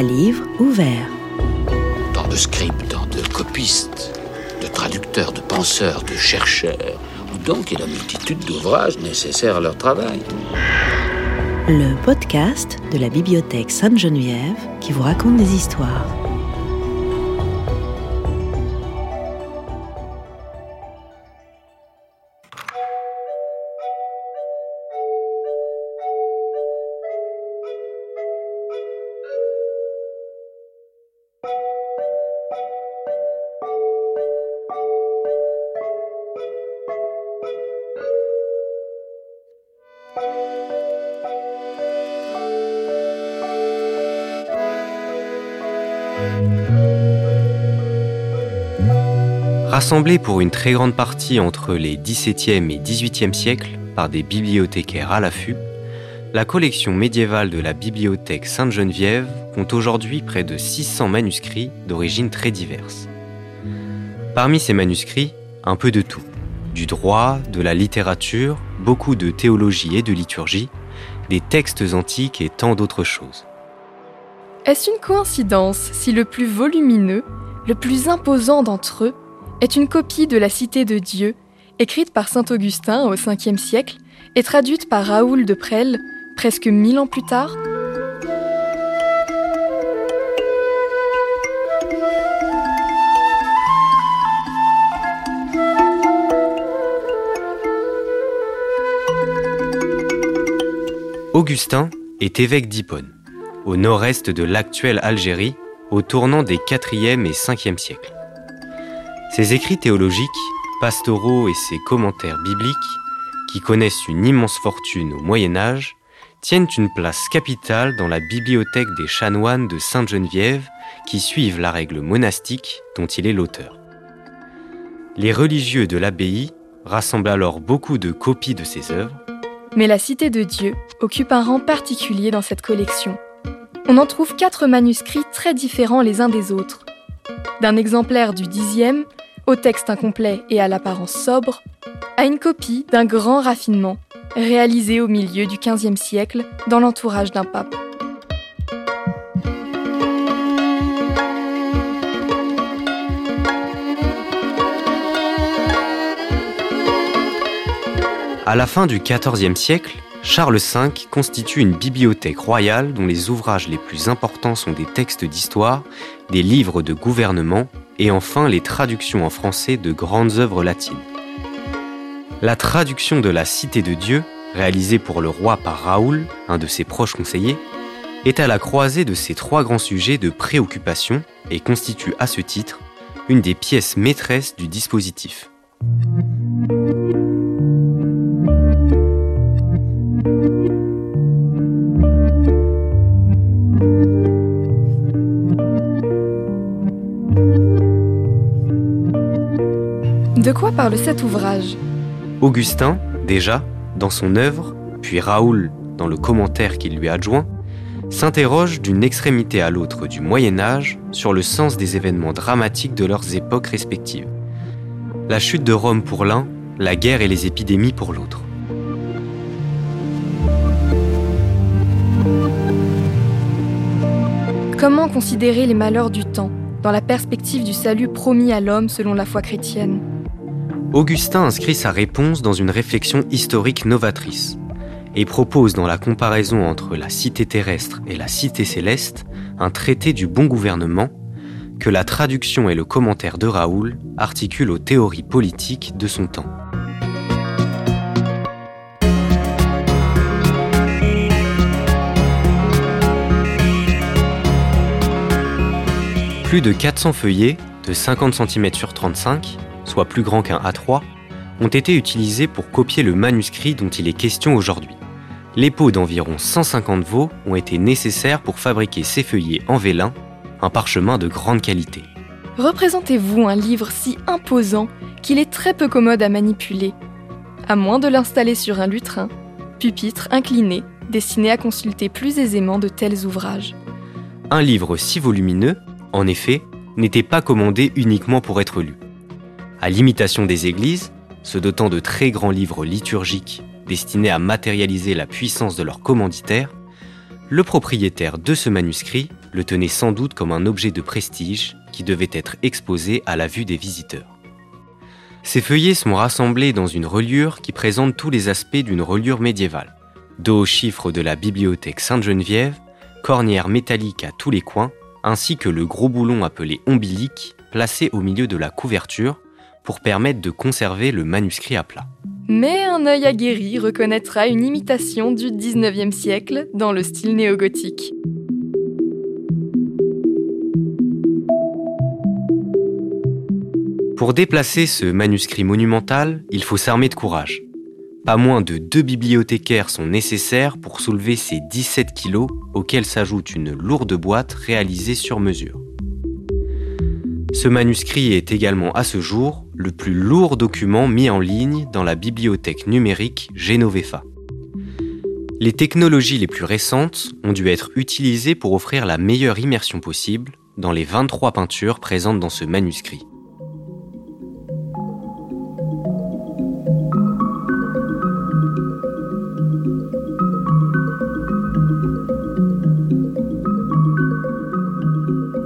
à livre ouvert. Tant de scripts, de copistes, de traducteurs, de penseurs, de chercheurs, ou donc il y a la multitude d'ouvrages nécessaires à leur travail. Le podcast de la bibliothèque Sainte-Geneviève qui vous raconte des histoires. Rassemblée pour une très grande partie entre les XVIIe et XVIIIe siècles par des bibliothécaires à l'affût, la collection médiévale de la bibliothèque Sainte-Geneviève compte aujourd'hui près de 600 manuscrits d'origines très diverses. Parmi ces manuscrits, un peu de tout. Du droit, de la littérature, beaucoup de théologie et de liturgie, des textes antiques et tant d'autres choses. Est-ce une coïncidence si le plus volumineux, le plus imposant d'entre eux, est une copie de la Cité de Dieu, écrite par saint Augustin au 5e siècle et traduite par Raoul de Presles presque mille ans plus tard Augustin est évêque d'Hippone, au nord-est de l'actuelle Algérie, au tournant des 4e et 5e siècles. Ses écrits théologiques, pastoraux et ses commentaires bibliques, qui connaissent une immense fortune au Moyen Âge, tiennent une place capitale dans la bibliothèque des chanoines de Sainte-Geneviève qui suivent la règle monastique dont il est l'auteur. Les religieux de l'abbaye rassemblent alors beaucoup de copies de ses œuvres. Mais la Cité de Dieu occupe un rang particulier dans cette collection. On en trouve quatre manuscrits très différents les uns des autres. D'un exemplaire du dixième au texte incomplet et à l'apparence sobre, à une copie d'un grand raffinement, réalisé au milieu du XVe siècle dans l'entourage d'un pape. À la fin du XIVe siècle, Charles V constitue une bibliothèque royale dont les ouvrages les plus importants sont des textes d'histoire, des livres de gouvernement et enfin les traductions en français de grandes œuvres latines. La traduction de la Cité de Dieu, réalisée pour le roi par Raoul, un de ses proches conseillers, est à la croisée de ces trois grands sujets de préoccupation et constitue à ce titre une des pièces maîtresses du dispositif. De quoi parle cet ouvrage? Augustin, déjà, dans son œuvre, puis Raoul, dans le commentaire qu'il lui adjoint, s'interroge d'une extrémité à l'autre du Moyen Âge sur le sens des événements dramatiques de leurs époques respectives. La chute de Rome pour l'un, la guerre et les épidémies pour l'autre. Comment considérer les malheurs du temps dans la perspective du salut promis à l'homme selon la foi chrétienne? Augustin inscrit sa réponse dans une réflexion historique novatrice et propose dans la comparaison entre la cité terrestre et la cité céleste un traité du bon gouvernement que la traduction et le commentaire de Raoul articulent aux théories politiques de son temps. Plus de 400 feuillets de 50 cm sur 35 soit plus grand qu'un A3, ont été utilisés pour copier le manuscrit dont il est question aujourd'hui. Les pots d'environ 150 veaux ont été nécessaires pour fabriquer ces feuillets en vélin, un parchemin de grande qualité. Représentez-vous un livre si imposant qu'il est très peu commode à manipuler, à moins de l'installer sur un lutrin, pupitre incliné, destiné à consulter plus aisément de tels ouvrages. Un livre si volumineux, en effet, n'était pas commandé uniquement pour être lu. À l'imitation des églises, se dotant de très grands livres liturgiques destinés à matérialiser la puissance de leurs commanditaires, le propriétaire de ce manuscrit le tenait sans doute comme un objet de prestige qui devait être exposé à la vue des visiteurs. Ces feuillets sont rassemblés dans une reliure qui présente tous les aspects d'une reliure médiévale. Dos aux chiffres de la bibliothèque Sainte-Geneviève, cornière métallique à tous les coins, ainsi que le gros boulon appelé ombilique placé au milieu de la couverture pour permettre de conserver le manuscrit à plat. Mais un œil aguerri reconnaîtra une imitation du 19e siècle dans le style néo-gothique. Pour déplacer ce manuscrit monumental, il faut s'armer de courage. Pas moins de deux bibliothécaires sont nécessaires pour soulever ces 17 kilos auxquels s'ajoute une lourde boîte réalisée sur mesure. Ce manuscrit est également à ce jour le plus lourd document mis en ligne dans la bibliothèque numérique Genovefa. Les technologies les plus récentes ont dû être utilisées pour offrir la meilleure immersion possible dans les 23 peintures présentes dans ce manuscrit.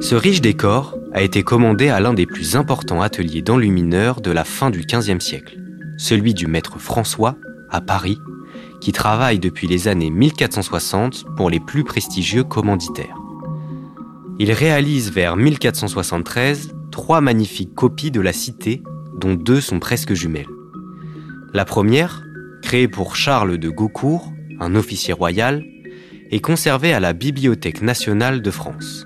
Ce riche décor a été commandé à l'un des plus importants ateliers d'enlumineurs de la fin du XVe siècle, celui du maître François, à Paris, qui travaille depuis les années 1460 pour les plus prestigieux commanditaires. Il réalise vers 1473 trois magnifiques copies de la cité, dont deux sont presque jumelles. La première, créée pour Charles de Gaucourt, un officier royal, est conservée à la Bibliothèque nationale de France.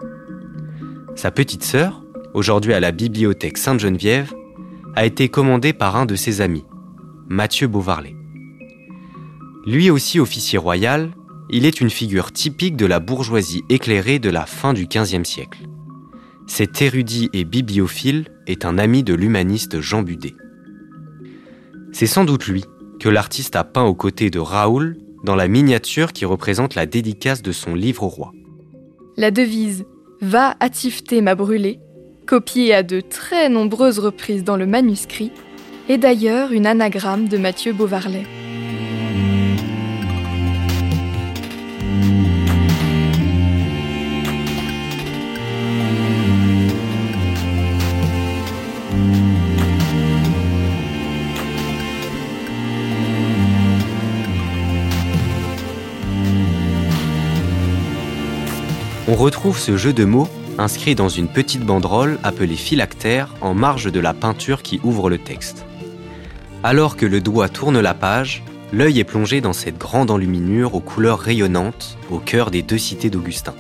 Sa petite sœur, aujourd'hui à la bibliothèque Sainte-Geneviève, a été commandée par un de ses amis, Mathieu Beauvarlet. Lui aussi officier royal, il est une figure typique de la bourgeoisie éclairée de la fin du XVe siècle. Cet érudit et bibliophile est un ami de l'humaniste Jean Budet. C'est sans doute lui que l'artiste a peint aux côtés de Raoul dans la miniature qui représente la dédicace de son livre au roi. La devise Va hâtive-t m'a brûlé, copiée à de très nombreuses reprises dans le manuscrit, est d'ailleurs une anagramme de Mathieu Beauvarlet. On retrouve ce jeu de mots inscrit dans une petite banderole appelée phylactère en marge de la peinture qui ouvre le texte. Alors que le doigt tourne la page, l'œil est plongé dans cette grande enluminure aux couleurs rayonnantes au cœur des deux cités d'Augustin.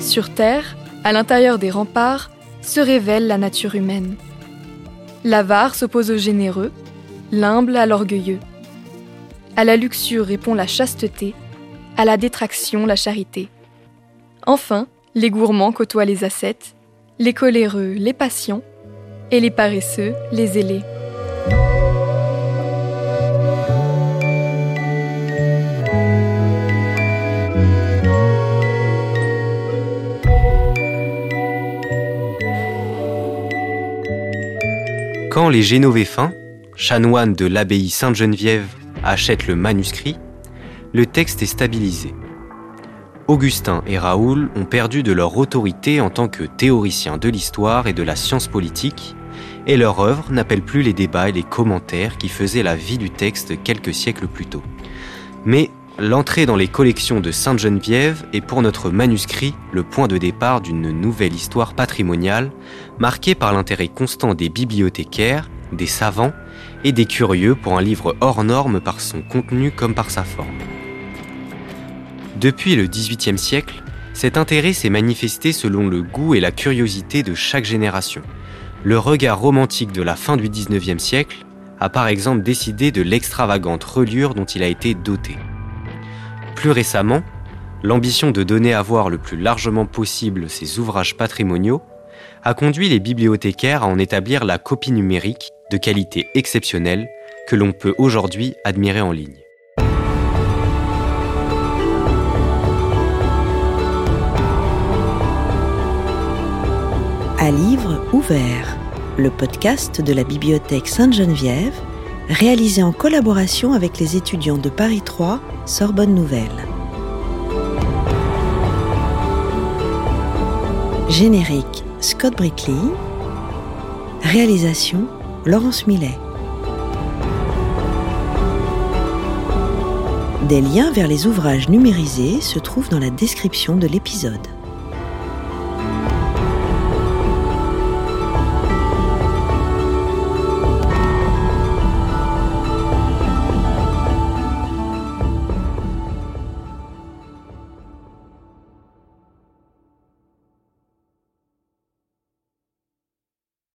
Sur Terre, à l'intérieur des remparts, se révèle la nature humaine. L'avare s'oppose au généreux, l'humble à l'orgueilleux. À la luxure répond la chasteté, à la détraction la charité. Enfin, les gourmands côtoient les ascètes, les coléreux les patients, et les paresseux les zélés. Quand les Génovéfins, chanoines de l'abbaye Sainte-Geneviève, achètent le manuscrit, le texte est stabilisé. Augustin et Raoul ont perdu de leur autorité en tant que théoriciens de l'histoire et de la science politique, et leur œuvre n'appelle plus les débats et les commentaires qui faisaient la vie du texte quelques siècles plus tôt. Mais l'entrée dans les collections de Sainte-Geneviève est pour notre manuscrit le point de départ d'une nouvelle histoire patrimoniale marquée par l'intérêt constant des bibliothécaires, des savants et des curieux pour un livre hors norme par son contenu comme par sa forme. Depuis le XVIIIe siècle, cet intérêt s'est manifesté selon le goût et la curiosité de chaque génération. Le regard romantique de la fin du XIXe siècle a par exemple décidé de l'extravagante reliure dont il a été doté. Plus récemment, l'ambition de donner à voir le plus largement possible ces ouvrages patrimoniaux a conduit les bibliothécaires à en établir la copie numérique de qualité exceptionnelle que l'on peut aujourd'hui admirer en ligne. À livre ouvert, le podcast de la Bibliothèque Sainte-Geneviève, réalisé en collaboration avec les étudiants de Paris 3, Sorbonne Nouvelle. Générique Scott Brickley. Réalisation Laurence Millet. Des liens vers les ouvrages numérisés se trouvent dans la description de l'épisode.